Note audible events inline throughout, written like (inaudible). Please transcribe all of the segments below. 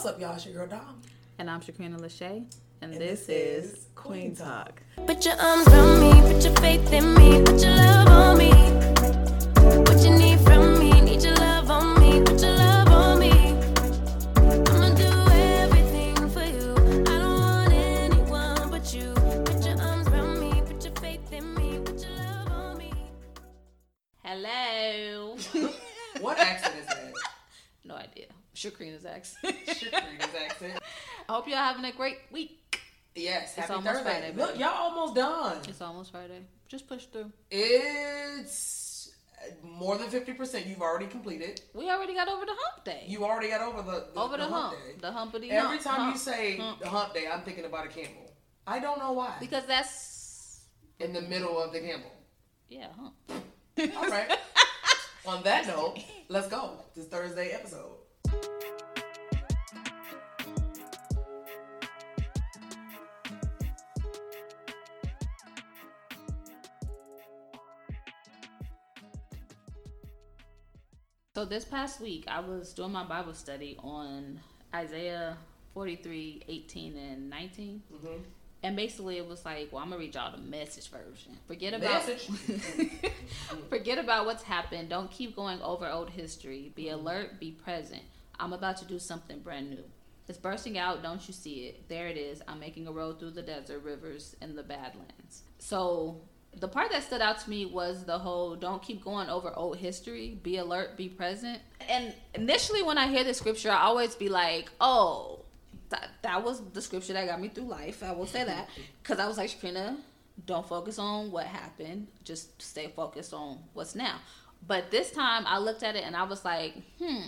What's up, y'all? It's your girl Dom. And I'm Shaqrina Lachey. And, And this, this is is Queen Queen Talk. Put your arms around me, put your faith in me, put your love hope y'all having a great week. Yes, happy almost Thursday. Friday, Look, y'all almost done. It's almost Friday. Just push through. It's uh, more than fifty percent. You've already completed. We already got over the hump day. You already got over the, the over the, hump. day. The humpity Every hump. time hump, you say hump. the hump day, I'm thinking about a camel. I don't know why. Because that's In the middle of the camel. yeah, hump. All right. (laughs) On that note, let's go. This Thursday episode. So this past week, I was doing my Bible study on Isaiah 43, 18, and 19. Mm-hmm. And basically, it was like, well, I'm gonna read y'all the message version. Forget about (laughs) forget about what's happened. Don't keep going over old history. Be alert. Be present. I'm about to do something brand new. It's bursting out. Don't you see it? There it is. I'm making a road through the desert, rivers, and the badlands. So the part that stood out to me was the whole don't keep going over old history. Be alert. Be present. And initially, when I hear the scripture, I always be like, oh that, that was the scripture that got me through life. I will say that (laughs) because I was like, Shaqrina, don't focus on what happened. Just stay focused on what's now. But this time, I looked at it and I was like, hmm,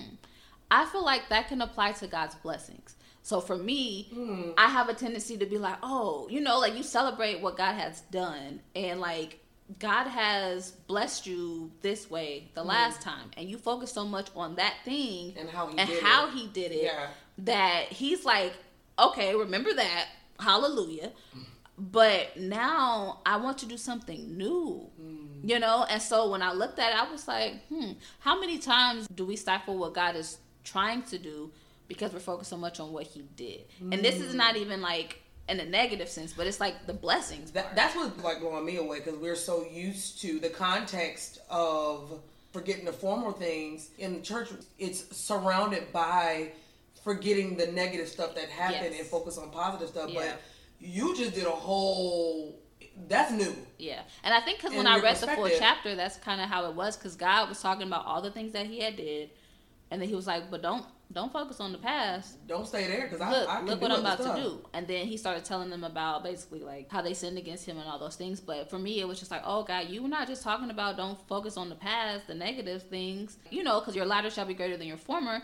I feel like that can apply to God's blessings. So for me, hmm. I have a tendency to be like, oh, you know, like you celebrate what God has done and like God has blessed you this way the hmm. last time, and you focus so much on that thing And how he and did how it. he did it Yeah. that he's like, okay, remember that, hallelujah. But now I want to do something new, hmm. you know. And so when I looked at it, I was like, hmm, how many times do we stifle what God is trying to do because we're focused so much on what He did? And this is not even like in a negative sense, but it's like the blessings. That, that's what's like blowing me away because we're so used to the context of forgetting the formal things in the church. It's surrounded by forgetting the negative stuff that happened Yes. and focus on positive stuff. Yeah. But you just did a whole. That's new. Yeah, and I think because when I read the full chapter, that's kind of how it was. Because God was talking about all the things that He had did, and then He was like, "But don't don't focus on the past. Don't stay there because I, Look, I look what I'm about stuff. to do." And then He started telling them about basically like how they sinned against Him and all those things. But for me, it was just like, "Oh God, you were not just talking about don't focus on the past, the negative things, you know, because your latter shall be greater than your former."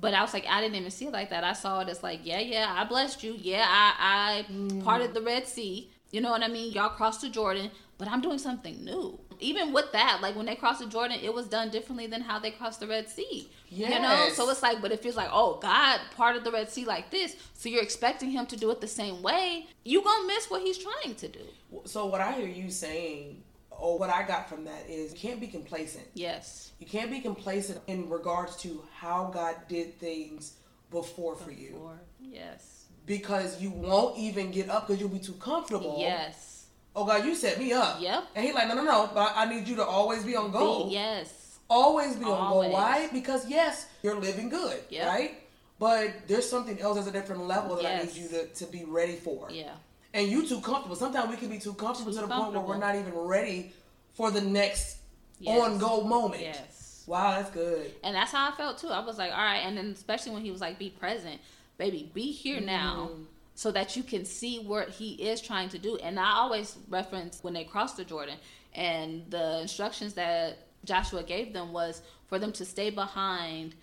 But I was like, I didn't even see it like that. I saw it as like, yeah, yeah, I blessed you. Yeah, I, I mm. parted the Red Sea. You know what I mean? Y'all crossed the Jordan, but I'm doing something new. Even with that, like when they crossed the Jordan, it was done differently than how they crossed the Red Sea. Yes. You know? So it's like, but it feels like, oh, God parted the Red Sea like this. So you're expecting him to do it the same way. You gonna miss what he's trying to do. So what I hear you saying, or what I got from that is, you can't be complacent. Yes. You can't be complacent in regards to how God did things before for you. Yes. Because you won't even get up because you'll be too comfortable. Yes. Oh God, you set me up. Yep. And he like, no, no, no, but I need you to always be on goal. Be- yes. Always be on Always. go. Why? Because yes, you're living good, Yep. right? But there's something else at a different level that I need you to, to be ready for. Yeah. And you too comfortable. Sometimes we can be too comfortable Too to the point where we're not even ready for the next Yes. on go moment. Yes. Wow, that's good. And that's how I felt too. I was like, all right. And then especially when he was like, be present, baby, be here now Mm. So that you can see what he is trying to do. And I always reference when they crossed the Jordan and the instructions that Joshua gave them was for them to stay behind.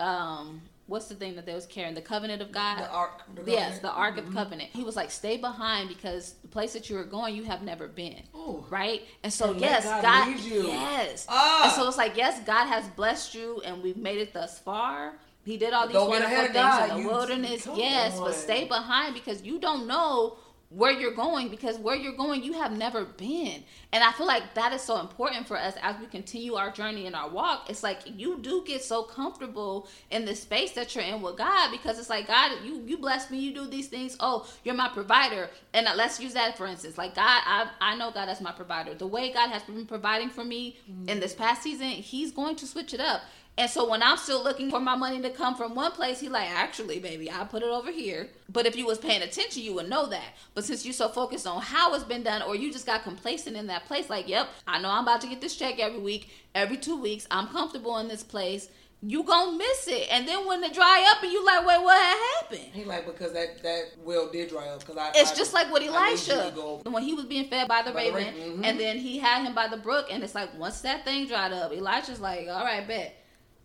Um, what's the thing that they was carrying? The covenant of God. The ark. the Yes, the Ark of Covenant. He was like, stay behind because the place that you are going, you have never been. Ooh. Right? And so, And yes, God God. you. Yes. Ah. And so it's like, yes, God has blessed you and we've made it thus far. He did all these Don't wonderful things God. in the You- wilderness. Yes, on. but stay behind because you don't know where you're going because where you're going you have never been. And i feel like that is so important for us as we continue our journey in our walk. It's like you do get so comfortable in the space that you're in with god because it's like god you you bless me you do these things. Oh you're my provider. And uh, let's use that for instance. Like god i, I know god as my provider. The way god has been providing for me mm. in this past season he's going to switch it up and so when I'm still looking for my money to come from one place, he like, actually, baby, I put it over here. But if you was paying attention, you would know that. But since you're so focused on how it's been done, or you just got complacent in that place, like, yep, I know I'm about to get this check every week, every two weeks. I'm comfortable in this place. You gonna miss it, and then when it dry up, and you like, wait, what happened? He like because that that well did dry up because I. It's I- just like what Elisha, when he was being fed by the By the raven, raven, mhm. and then he had him by the brook, and it's like once that thing dried up, Elisha's like, all right, bet.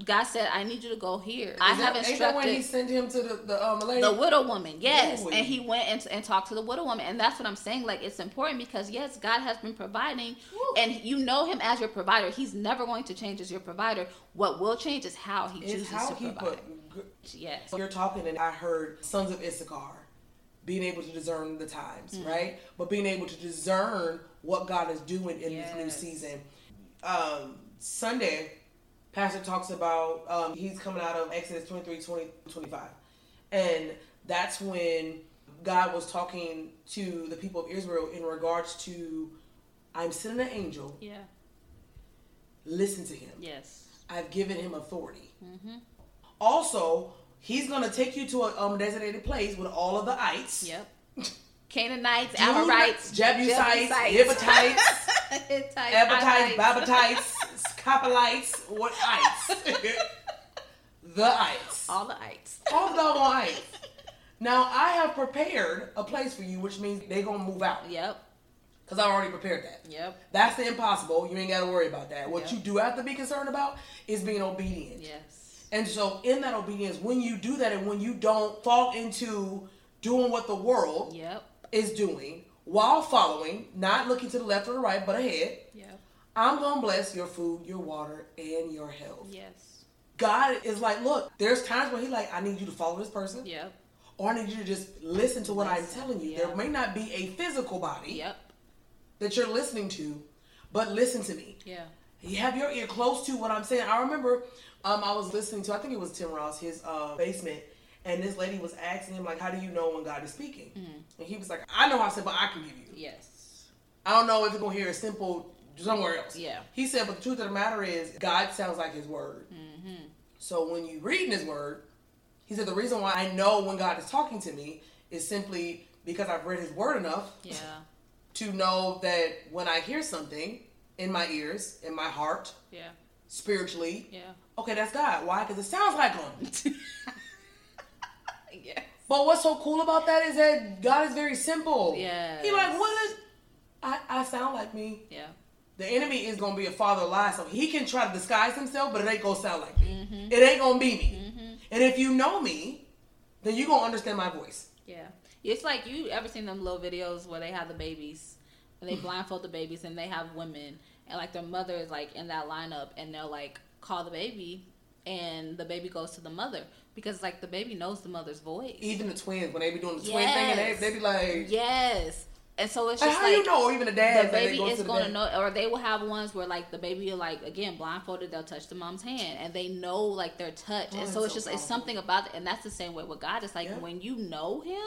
God said, I need you to go here. I Is have that- Ain't that when he instructed sent him to the the um lady? the widow woman, yes, Ooh. and he went and, and talked to the widow woman, and that's what I'm saying. Like it's important because yes, God has been providing, Woo. and you know Him as your provider. He's never going to change as your provider. What will change is how He It's chooses how to he provide. put. yes, You're talking, and I heard sons of Issachar being able to discern the times, Mm-hmm. right? But being able to discern what God is doing in this new season. Um, Sunday, Pastor talks about um, he's coming out of Exodus 23, 20, 25. And that's when God was talking to the people of Israel in regards to I'm sending an angel, yeah, listen to him. yes, I've given him authority. Mm-hmm. Also, he's going to take you to a um, designated place with all of the ites. yep. (laughs) Canaanites, Amorites, Jebusites, Jebusites, Hittites, (laughs) Hittites, Ebatites, Babatites, what ites? (laughs) the ites. all the ites. All the ites. (laughs) Now, I have prepared a place for you, which means they're going to move out. Yep, Because I already prepared that. yep, That's the impossible. You ain't got to worry about that. What Yep. you do have to be concerned about is being obedient. yes, And so, in that obedience, when you do that and when you don't fall into doing what the world yep, is doing while following, not looking to the left or the right, but ahead, yep, I'm going to bless your food, your water, and your health. yes, God is like, look, there's times where He like, I need you to follow this person, yep, or I need you to just listen to what Listen, I'm telling you. yeah. There may not be a physical body yep, that you're listening to, but listen to me. yeah, You have your ear close to what I'm saying. I remember um, I was listening to, I think it was Tim Ross, his uh, basement, and this lady was asking him, like, how do you know when God is speaking? And he was like, I know how simple I can give you. yes, I don't know if you're going to hear a simple somewhere else. Yeah. He said, but the truth of the matter is, God sounds like his word. Mm-hmm. So when you read in his word, he said, the reason why I know when God is talking to me is simply because I've read his word enough yeah, (laughs) to know that when I hear something in my ears, in my heart, yeah, spiritually, yeah, okay, that's God. Why? Because it sounds like him. (laughs) yes, But what's so cool about that is that God is very simple. Yes. He like, what is? I, I sound like me. yeah, The enemy is gonna be a father of lies, so he can try to disguise himself, but it ain't gonna sound like me. Mm-hmm. It ain't gonna be me. And if you know me, then you gonna understand my voice. yeah. It's like you ever seen them little videos where they have the babies and they (laughs) blindfold the babies and they have women and like their mother is like in that lineup and they'll like call the baby and the baby goes to the mother because like the baby knows the mother's voice. Even the twins, when they be doing the twin thing, and they, they be like, Yes. And so it's like, just how like you know? Even the dad, the baby is going to know, or they will have ones where like the baby like again blindfolded, they'll touch the mom's hand, and they know like their touch, Oh, and so it's so just it's something about it, and that's the same way with God. It's like Yeah. when you know Him,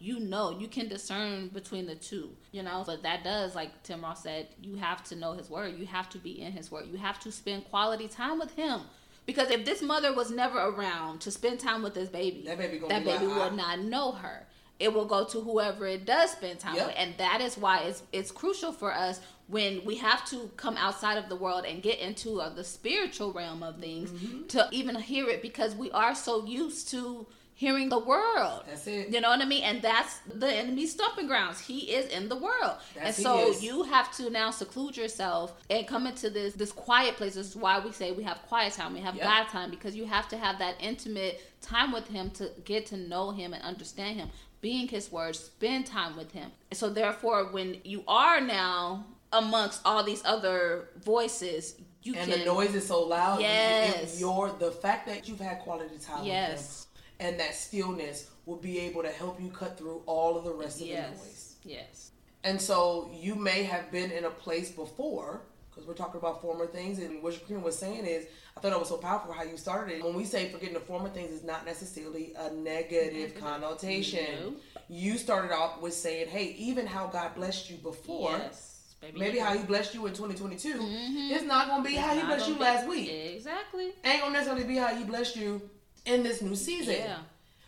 you know you can discern between the two, you know. But that does, like Tim Ross said, you have to know His Word, you have to be in His Word, you have to spend quality time with Him. Because if this mother was never around to spend time with this baby, That baby that be like, baby "Ah." would not know her. It will go to whoever it does spend time Yep. with, and that is why it's it's crucial for us when we have to come outside of the world and get into uh, the spiritual realm of things Mm-hmm. to even hear it because we are so used to hearing the world. That's it. You know what I mean? And that's the enemy's stomping grounds. He is in the world. Yes, and so you have to now seclude yourself and come into this this quiet place. This is why we say we have quiet time. We have Yep. God time because you have to have that intimate time with him to get to know him and understand him. Being his word, spend time with him. So therefore when you are now amongst all these other voices, you can. and can the noise is so loud. Yes. your the fact that you've had quality time. Yes. With and that stillness will be able to help you cut through all of the rest of the noise. Yes. And so you may have been in a place before, because we're talking about former things, and what Shaquille was saying is, I thought it was so powerful how you started it. When we say forgetting the former things, is not necessarily a negative connotation. No. You started off with saying, hey, even how God blessed you before, Yes. Baby, maybe how. He blessed you in 2022, mm-hmm. it's not going to be how He blessed you be- last week. Exactly. Ain't going to necessarily be how He blessed you in this new season. Yeah.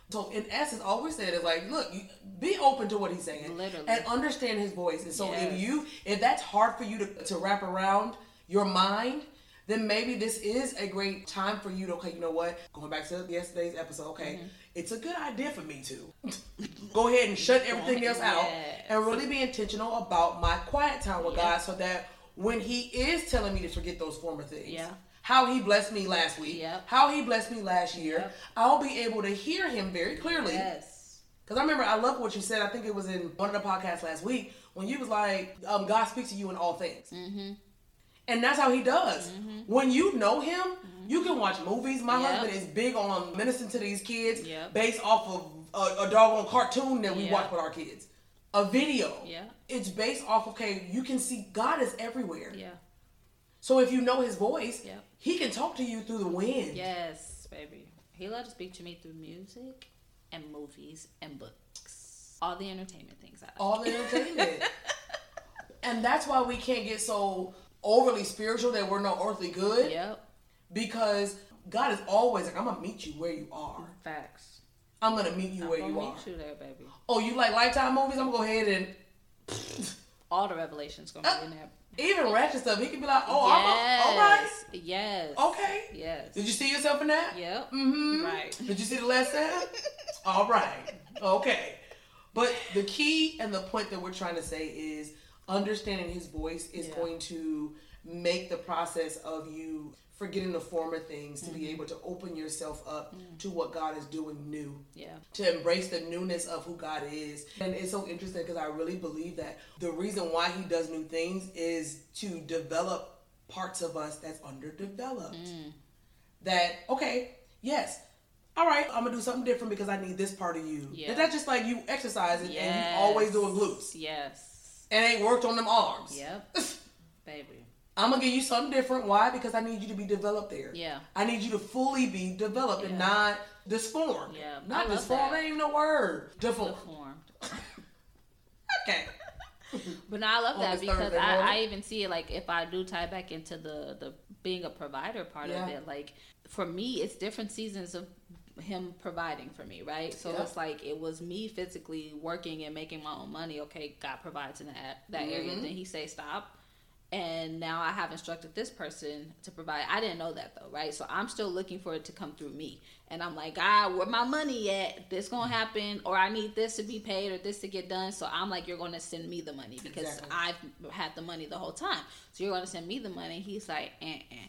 So in essence, all we're saying is like, look, you, be open to what he's saying, Literally. and understand his voice. And so Yes. if you, if that's hard for you to to wrap around your mind, then maybe this is a great time for you to, okay, you know what? Going back to yesterday's episode, okay, Mm-hmm. it's a good idea for me to (laughs) go ahead and shut everything else out Yes. and really be intentional about my quiet time with Yeah. God, so that when He is telling me to forget those former things, Yeah. How He blessed me last week, Yep. how He blessed me last year, Yep. I'll be able to hear Him very clearly. Yes. Because I remember, I love what you said. I think it was in one of the podcasts last week when you was like, um, God speaks to you in all things. Mm-hmm. And that's how he does. When you know him, you can watch movies. My Yep. husband is big on ministering to these kids Yep. based off of a, a doggone cartoon that we Yep. watch with our kids. A video. Yeah. It's based off, okay, you can see God is everywhere. Yeah. So if you know his voice, Yep. He can talk to you through the wind. Yes, baby. He loved to speak to me through music and movies and books. All the entertainment things I like. all the entertainment. (laughs) and that's why we can't get so overly spiritual that we're no earthly good Yep. because God is always like, I'm gonna meet you where you are. Facts. I'm gonna meet you I'm where you meet are. you there, baby. Oh, you like Lifetime movies? I'm gonna go ahead and All the revelations gonna be in there. Even ratchet stuff. He can be like, Oh, I'm a, all right, yes. Yes. okay. Yes. Did you see yourself in that? Yep. Mm-hmm. Right. Did you see the last set? (laughs) All right. Okay. But the key and the point that we're trying to say is understanding his voice is Yeah. going to make the process of you forgetting the former things to Mm-hmm. be able to open yourself up to what God is doing new Yeah. to embrace the newness of who God is. And it's so interesting because I really believe that the reason why He does new things is to develop parts of us that's underdeveloped. Mm. That, okay, yes. All right, I'm gonna do something different because I need this part of you. Yeah. That's just like you exercising and you always doing glutes Yes. and ain't worked on them arms. Yep. (laughs) baby. I'm gonna give you something different. Why? Because I need you to be developed there. Yeah. I need you to fully be developed and not disformed. Yeah, Not love disformed. that. Ain't even a word. Deformed. Deformed. (laughs) Okay. (laughs) But no, I love that because I. I even see it like if I do tie back into the the being a provider part of Yeah. it, like for me, it's different seasons of him providing for me, right? So Yeah. it's like it was me physically working and making my own money. Okay, God provides in that that area. Mhm. Then He say stop. And now I have instructed this person to provide. I didn't know that though, right? So I'm still looking for it to come through me. And I'm like, ah, where my money at? This gonna happen, or I need this to be paid, or this to get done. So I'm like, you're gonna send me the money because Exactly. I've had the money the whole time. So you're gonna send me the money. He's like, eh, eh.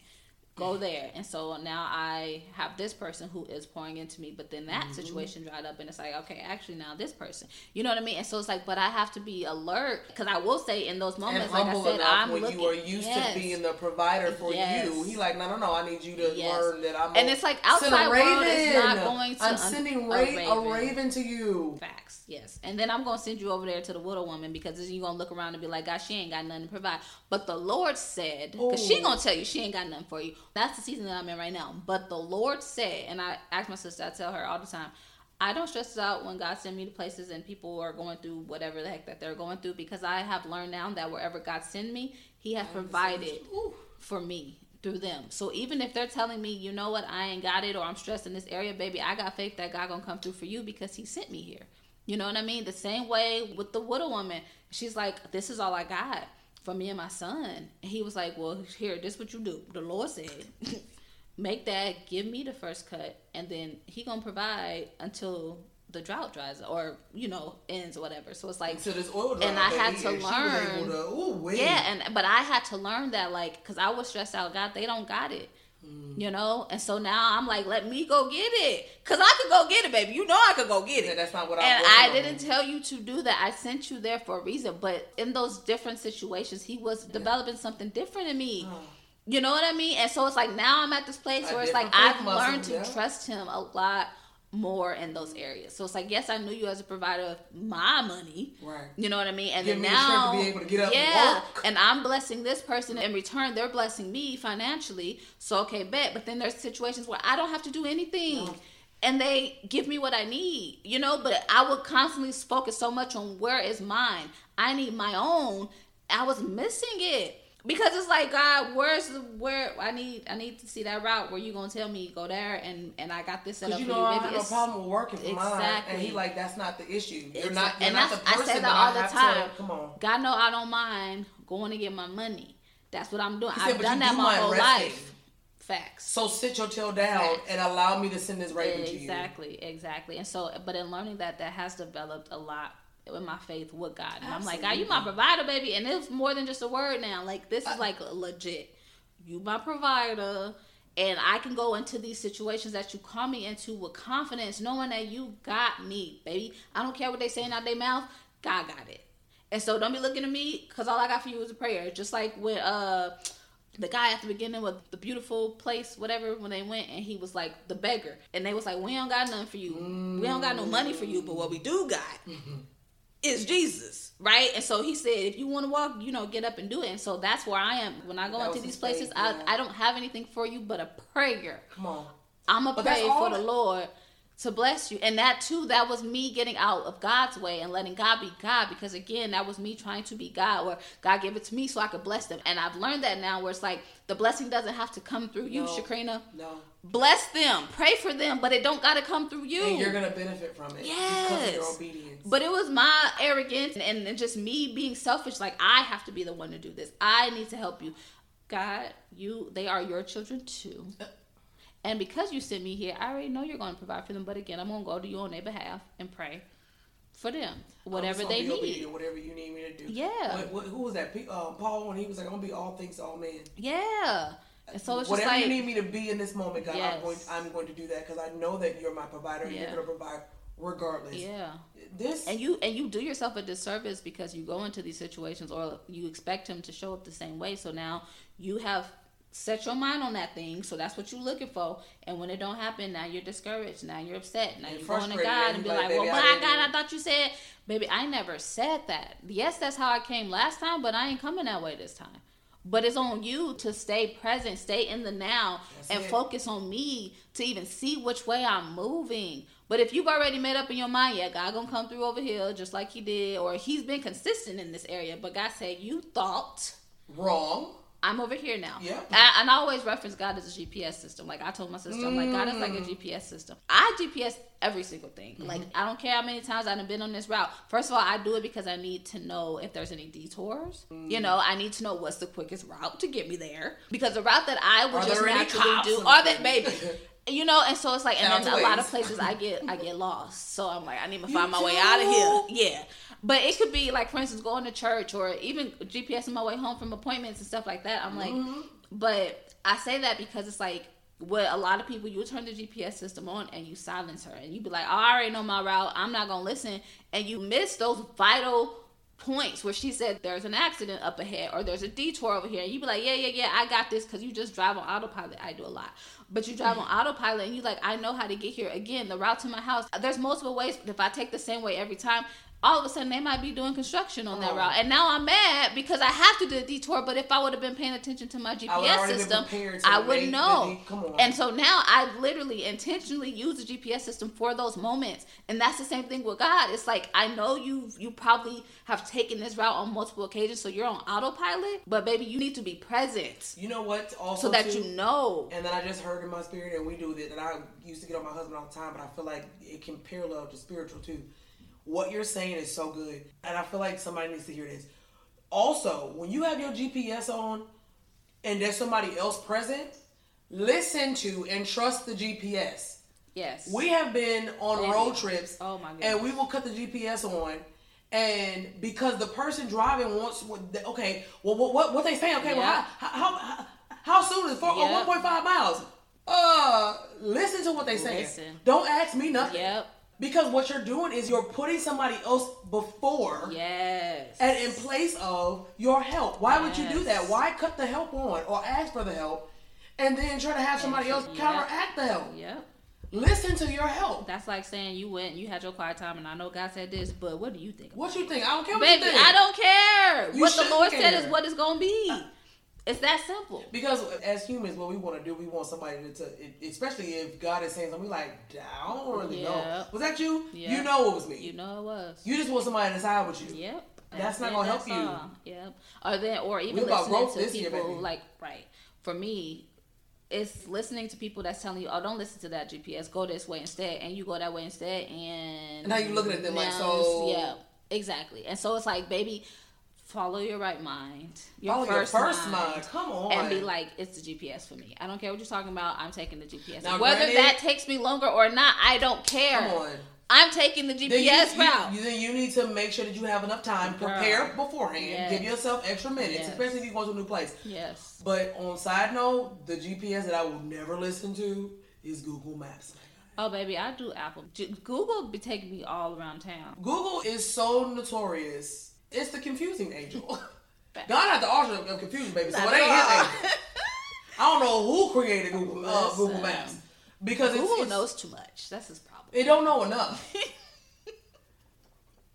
Go there, and so now I have this person who is pouring into me, but then that Mm-hmm. situation dried up, and it's like, okay, actually now this person, you know what I mean? And so it's like, but I have to be alert because I will say in those And moments, like I said, I'm when looking. you are used Yes. to being the provider for Yes. you. He like, no, no, no. I need you to Yes. learn that I'm. And a- it's like a outside world is not going to I'm sending a ra- a raven. raven to you. Facts, yes. And then I'm gonna send you over there to the widow woman because you're gonna look around and be like, God, she ain't got nothing to provide. But the Lord said, because she gonna tell you she ain't got nothing for you. That's the season that I'm in right now. But the Lord said, and I ask my sister, I tell her all the time, I don't stress out when God send me to places and people are going through whatever the heck that they're going through because I have learned now that wherever God send me, He has provided for me through them. So even if they're telling me, you know what, I ain't got it or I'm stressed in this area, baby, I got faith that God gonna come through for you because He sent me here. You know what I mean? The same way with the widow woman. She's like, this is all I got for me and my son. And he was like, well, here, this what you do. The Lord said, (laughs) make that, give me the first cut, and then He gonna provide until the drought dries or you know ends or whatever. So it's like so this oil And I had to learn- to, ooh, yeah, and but I had to learn that like because I was stressed out. God, they don't got it. Mm. you know. And so now I'm like, let me go get it, cause I could go get it, baby. You know I could go get Yeah, it. that's not what I'm and I didn't tell you to do that. I sent you there for a reason. But in those different situations, He was developing something different in me. Oh. You know what I mean? And so it's like now I'm at this place A where it's like I've muscle, learned to yeah. trust Him a lot more in those areas. So it's like, yes, I knew you as a provider of my money. Right. You know what I mean? And Give then me the strength now, to be able to get up and yeah, and I'm blessing this person in return. They're blessing me financially. So okay, bet. But then there's situations where I don't have to do anything. No. And they give me what I need, you know, but I would constantly focus so much on where is mine. I need my own. I was missing it because it's like God, where's the where I need I need to see that route where you gonna tell me go there and and I got this set up you for know you. I have no problem with working for mine, and he like that's not the issue. You're Exact- not. You're and not the that's- I person say that all I the time. To, come on. God know I don't mind going to get my money. That's what I'm doing. Said, I've done that do my whole resting." life. Facts. So sit your tail down Facts. and allow me to send this raven to you. Exactly, exactly. And so, but in learning that, that has developed a lot in my faith with God. And I'm like, God, you my provider, baby. And it's more than just a word now. Like this is like legit. You my provider. And I can go into these situations that you call me into with confidence, knowing that you got me, baby. I don't care what they saying out their mouth. God got it. And so don't be looking at me because all I got for you is a prayer. Just like when uh the guy at the beginning with the beautiful place, whatever, when they went and he was like the beggar. And they was like, We don't got nothing for you. We don't got no money for you, but what we do got is Jesus. Right? And so he said, if you want to walk, you know, get up and do it. And so that's where I am. When I go That into these places, faith, I, yeah. I don't have anything for you but a prayer. Come on. I'm gonna But pray for the Lord to bless you. And that too, that was me getting out of God's way and letting God be God. Because again, that was me trying to be God, where God gave it to me so I could bless them. And I've learned that now, where it's like the blessing doesn't have to come through you, No. Shaqrina. No. Bless them, pray for them, but it don't gotta come through you. And you're gonna benefit from it because of your obedience. But it was my arrogance and, and just me being selfish. Like I have to be the one to do this. I need to help you. God, you they are your children too. Uh, And because you sent me here, I already know you're going to provide for them. But again, I'm going to go to you on their behalf and pray for them, whatever they need. whatever you need me to do. Yeah. What, what, who was that? Uh, Paul when he was like, "I'm gonna be all things all men." Yeah. And so it's just whatever like you need me to be in this moment, God, Yes. I'm going. I'm going to do that because I know that you're my provider and Yeah. you're going to provide regardless. yeah. This And you and you do yourself a disservice because you go into these situations or you expect him to show up the same way. So now you have set your mind on that thing. So that's what you're looking for. And when it don't happen, now you're discouraged. Now you're upset. Now And you're going to God and be like, "Well, "Baby, but I I didn't God, I thought you said, baby, I never said that. Yes, that's how I came last time, but I ain't coming that way this time." But it's on you to stay present, stay in the now, That's and it. focus on me to even see which way I'm moving. But if you've already made up in your mind, yeah, God gonna come through over here just like he did, or he's been consistent in this area, but God said you thought wrong. I'm over here now. Yeah. And, and I always reference God as a GPS system. Like I told my sister, I'm like, God is like a Mm. GPS system. I GPS every single thing. Mm-hmm. Like I don't care how many times I've been on this route. First of all, I do it because I need to know if there's any detours. Mm. You know, I need to know what's the quickest route to get me there. Because the route that I would Are just naturally do, are that baby? You know, and so it's like, and then a lot of places I get, I get lost. So I'm like, I need to You find my way out of here. Yeah. But it could be like, for instance, going to church or even GPS on my way home from appointments and stuff like that. I'm like, Mm-hmm. but I say that because it's like, what a lot of people, you turn the GPS system on and you silence her and you be like, oh, I already know my route. I'm not going to listen. And you miss those vital points where she said there's an accident up ahead or there's a detour over here and you be like yeah yeah yeah i got this because you just drive on autopilot i do a lot but you drive on autopilot and you like i know how to get here again the route to my house there's multiple ways but if i take the same way every time all of a sudden they might be doing construction on that Oh. route and now i'm mad because i have to do a detour but if i would have been paying attention to my gps system i wouldn't know the de- come on. and so now I literally intentionally use the GPS system for those moments. And that's the same thing with God. It's like I know you you probably have taken this route on multiple occasions, so you're on autopilot, but baby, you need to be present You know what? Also, so that too? you know. And then I just heard in my spirit, and we do this, and I used to get on my husband all the time, but I feel like it can parallel to spiritual too. What you're saying is so good, and I feel like somebody needs to hear this. Also, when you have your GPS on and there's somebody else present, listen to and trust the GPS. Yes. We have been on Baby. road trips, Oh my goodness. and we will cut the GPS on, and because the person driving wants okay, well, what what, what they say? Okay, well, Yeah. how, how, how, how soon is four, Yep. 1.5 miles? Uh, listen to what they say. Listen. Don't ask me nothing. Yep. Because what you're doing is you're putting somebody else before Yes. and in place of your help. Why would you do that? Why cut the help on or ask for the help and then try to have somebody else Yep. counteract the help? Yep. Listen to your help. That's like saying you went, you had your quiet time, and I know God said this, but what do you think? What you think? I don't care what Baby. I don't care. You what the Lord said is what it's gonna be. It's that simple. Because as humans, what we want to do, we want somebody to, to especially if God is saying something, we like, I don't really Yeah. know. Was that you? Yeah. You know it was me. You know it was. You just want somebody to side with you. Yep. That's not gonna help you. Yep. Or then, or even listening to year, people baby. like right. For me, it's listening to people that's telling you, "Oh, don't listen to that GPS. Go this way instead," and you go that way instead, and And now you're looking at them like, so- yeah, exactly. And so it's like, baby, follow your right mind, your Follow first, your first mind, mind. Come on. and be like, it's the GPS for me. I don't care what you're talking about. I'm taking the GPS. Now, Whether granted- that takes me longer or not, I don't care. Come on. I'm taking the GPS you, you- route. you- then you need to make sure that you have enough time. Girl. Prepare beforehand. Yes. Give yourself extra minutes, Yes. especially if you're going to a new place. yes. But on side note, the GPS that I will never listen to is Google Maps. Oh, baby, I do Apple. Google be taking me all around town. Google is so notorious. It's the confusing angel. (laughs) God had the author of confusion, baby. So Not it ain't his angel. I don't know who created Google uh, Google Maps because it's, Google it's- knows too much. That's his problem. it don't know enough. (laughs)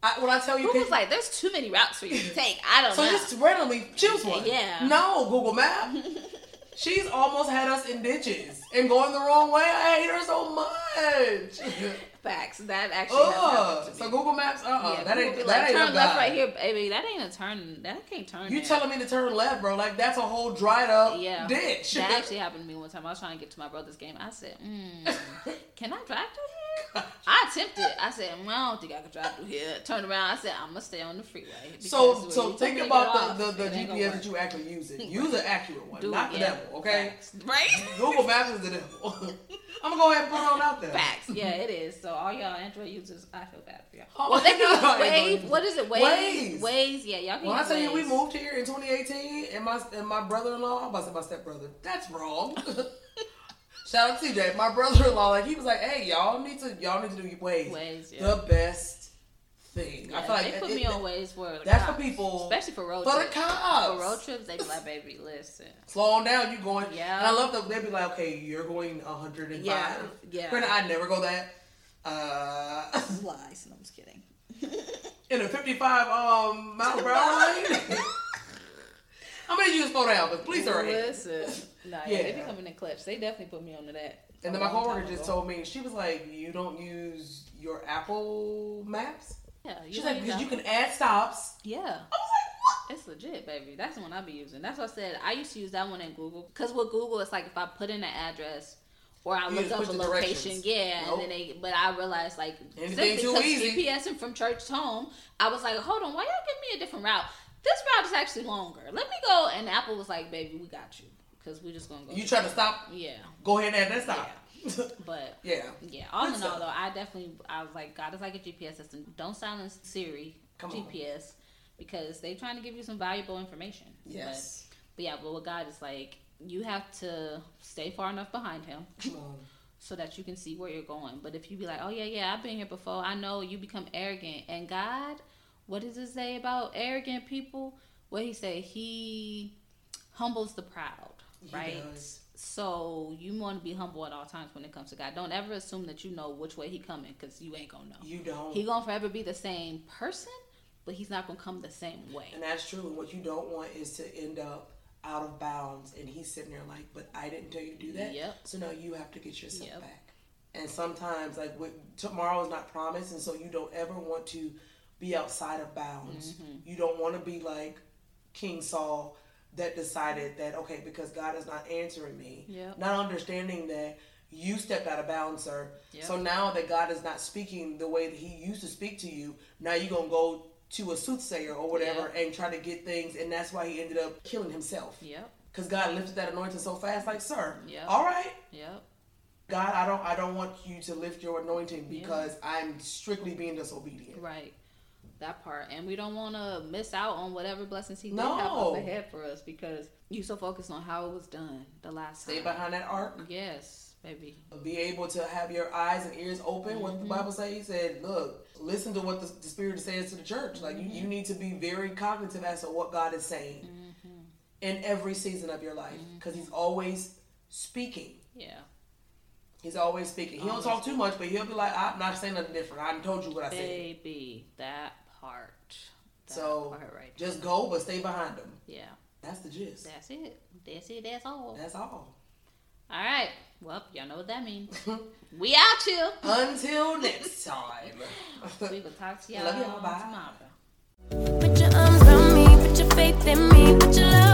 I, when I tell you, Google's like, there's too many routes for you to take. I don't so know. So just randomly choose one. Yeah. No, Google Map. (laughs) She's almost had us in ditches and going the wrong way. I hate her so much. Facts. That actually has Ugh. happened to me. So Google Maps, uh, uh yeah, that Google ain't be that like, ain't turn left right here, baby. That ain't a turn. That can't turn. You there. telling me to turn left, bro? Like that's a whole dried up Yeah, ditch. that (laughs) actually happened to me one time. I was trying to get to my brother's game. I said, mm, (laughs) "Can I drive through here?" I attempted. I said, well, "I don't think I can drive through here." Turned around. I said, "I'm gonna stay on the freeway." So, so think about it off, the, the, the it GPS that you actually using. Use an accurate one, Dude, not the yeah. devil. Okay. Right. (laughs) Google Maps is the devil. (laughs) I'm gonna go ahead and put it on out there. Facts. Yeah, it is. So all y'all Android users, I feel bad for y'all. Oh well, they can use Wave. What is it? Waze. Waze. Waze. Yeah, y'all can When I use tell you we moved here in 2018, and my and my brother-in-law, I'm about to say my stepbrother. That's wrong. (laughs) Shout out to TJ, my brother-in-law. Like he was like, "Hey, y'all need to y'all need to do your ways. Waze, yeah. The best thing. Yeah, I feel like they put it- me it- on Waze for the That's for people, especially for road for the trips. cops. For road trips, they be like, "Baby, listen." Slow on down. You going? Yeah. And I love that they be like, "Okay, you're going 105." Yeah, yeah. Granted, I never go that. Uh, (laughs) Lies. No, I'm just kidding. (laughs) in a 55 um mile per hour lane. Many you slow down? But please hurry. Listen, nah, yeah. they be Yeah. coming in clutch. They definitely put me onto that. And then my coworker just told me she was like, "You don't use your Apple Maps." Yeah, She's like, "Because you can add stops." Yeah. I was like, "What?" It's legit, baby. That's the one I be using. That's what I said. I used to use that one in Google because with Google, it's like if I put in an address or I You look up a location, yeah, Nope. and then they. But I realized like Anything simply too because easy. GPSing from church to home, I was like, hold on, why y'all give me a different route? This route is actually longer. Let me go. And Apple was like, baby, we got you because we're just gonna go. You to trying to stop? Yeah, Go ahead and stop. (laughs) but yeah. yeah, all Good in all, though, I definitely I was like, God is like a GPS system. Don't silence Siri Come on. GPS because they're trying to give you some valuable information. Yes. But, but yeah, but with God is like, you have to stay far enough behind Him (laughs) so that you can see where you're going. But if you be like, oh yeah, yeah, I've been here before, I know, you become arrogant. And God, what does it say about arrogant people? What He say? He humbles the proud, He right? does. So you want to be humble at all times when it comes to God. Don't ever assume that you know which way He coming because you ain't gonna know. You don't. He gonna forever be the same person, but He's not gonna come the same way. And that's true. And what you don't want is to end up out of bounds and he's sitting there like, but I didn't tell you to do that. Yep. So now you have to get yourself Yep. back. And sometimes like with, tomorrow is not promised and so you don't ever want to be outside of bounds. Mm-hmm. You don't want to be like King Saul that decided that okay, because God is not answering me. Yep. Not understanding that you stepped out of bounds, sir. Yep. So now that God is not speaking the way that He used to speak to you, now you're gonna go to a soothsayer or whatever and try to get things, and that's why he ended up killing himself. Yep. Because God lifted that anointing so fast, like, sir, Yep. all right, Yep. God, I don't, I don't want you to lift your anointing because I'm strictly being disobedient. Right. That part. And we don't want to miss out on whatever blessings he No. have up ahead for us because you so focused on how it was done the last Stay time. behind that ark. Yes, baby. Be able to have your eyes and ears open. What Mm-hmm. the Bible says, He said, "Look, listen to what the, the Spirit says to the church. Like you, Mm-hmm. you need to be very cognitive as to what God is saying Mm-hmm. in every season of your life, because He's always speaking. Yeah. He's always speaking. He don't talk too much, but he'll be like, "I'm not saying nothing different. I told you what I said." Baby, that part. That So part right just go, but stay behind them. Yeah, That's the gist. that's it. That's it. That's all. That's all. All right. Well, y'all know what that means. (laughs) we out here. Until (laughs) next time. We will talk to y'all, Love y'all. Bye. tomorrow. Put your arms around me, put your faith in me, put your love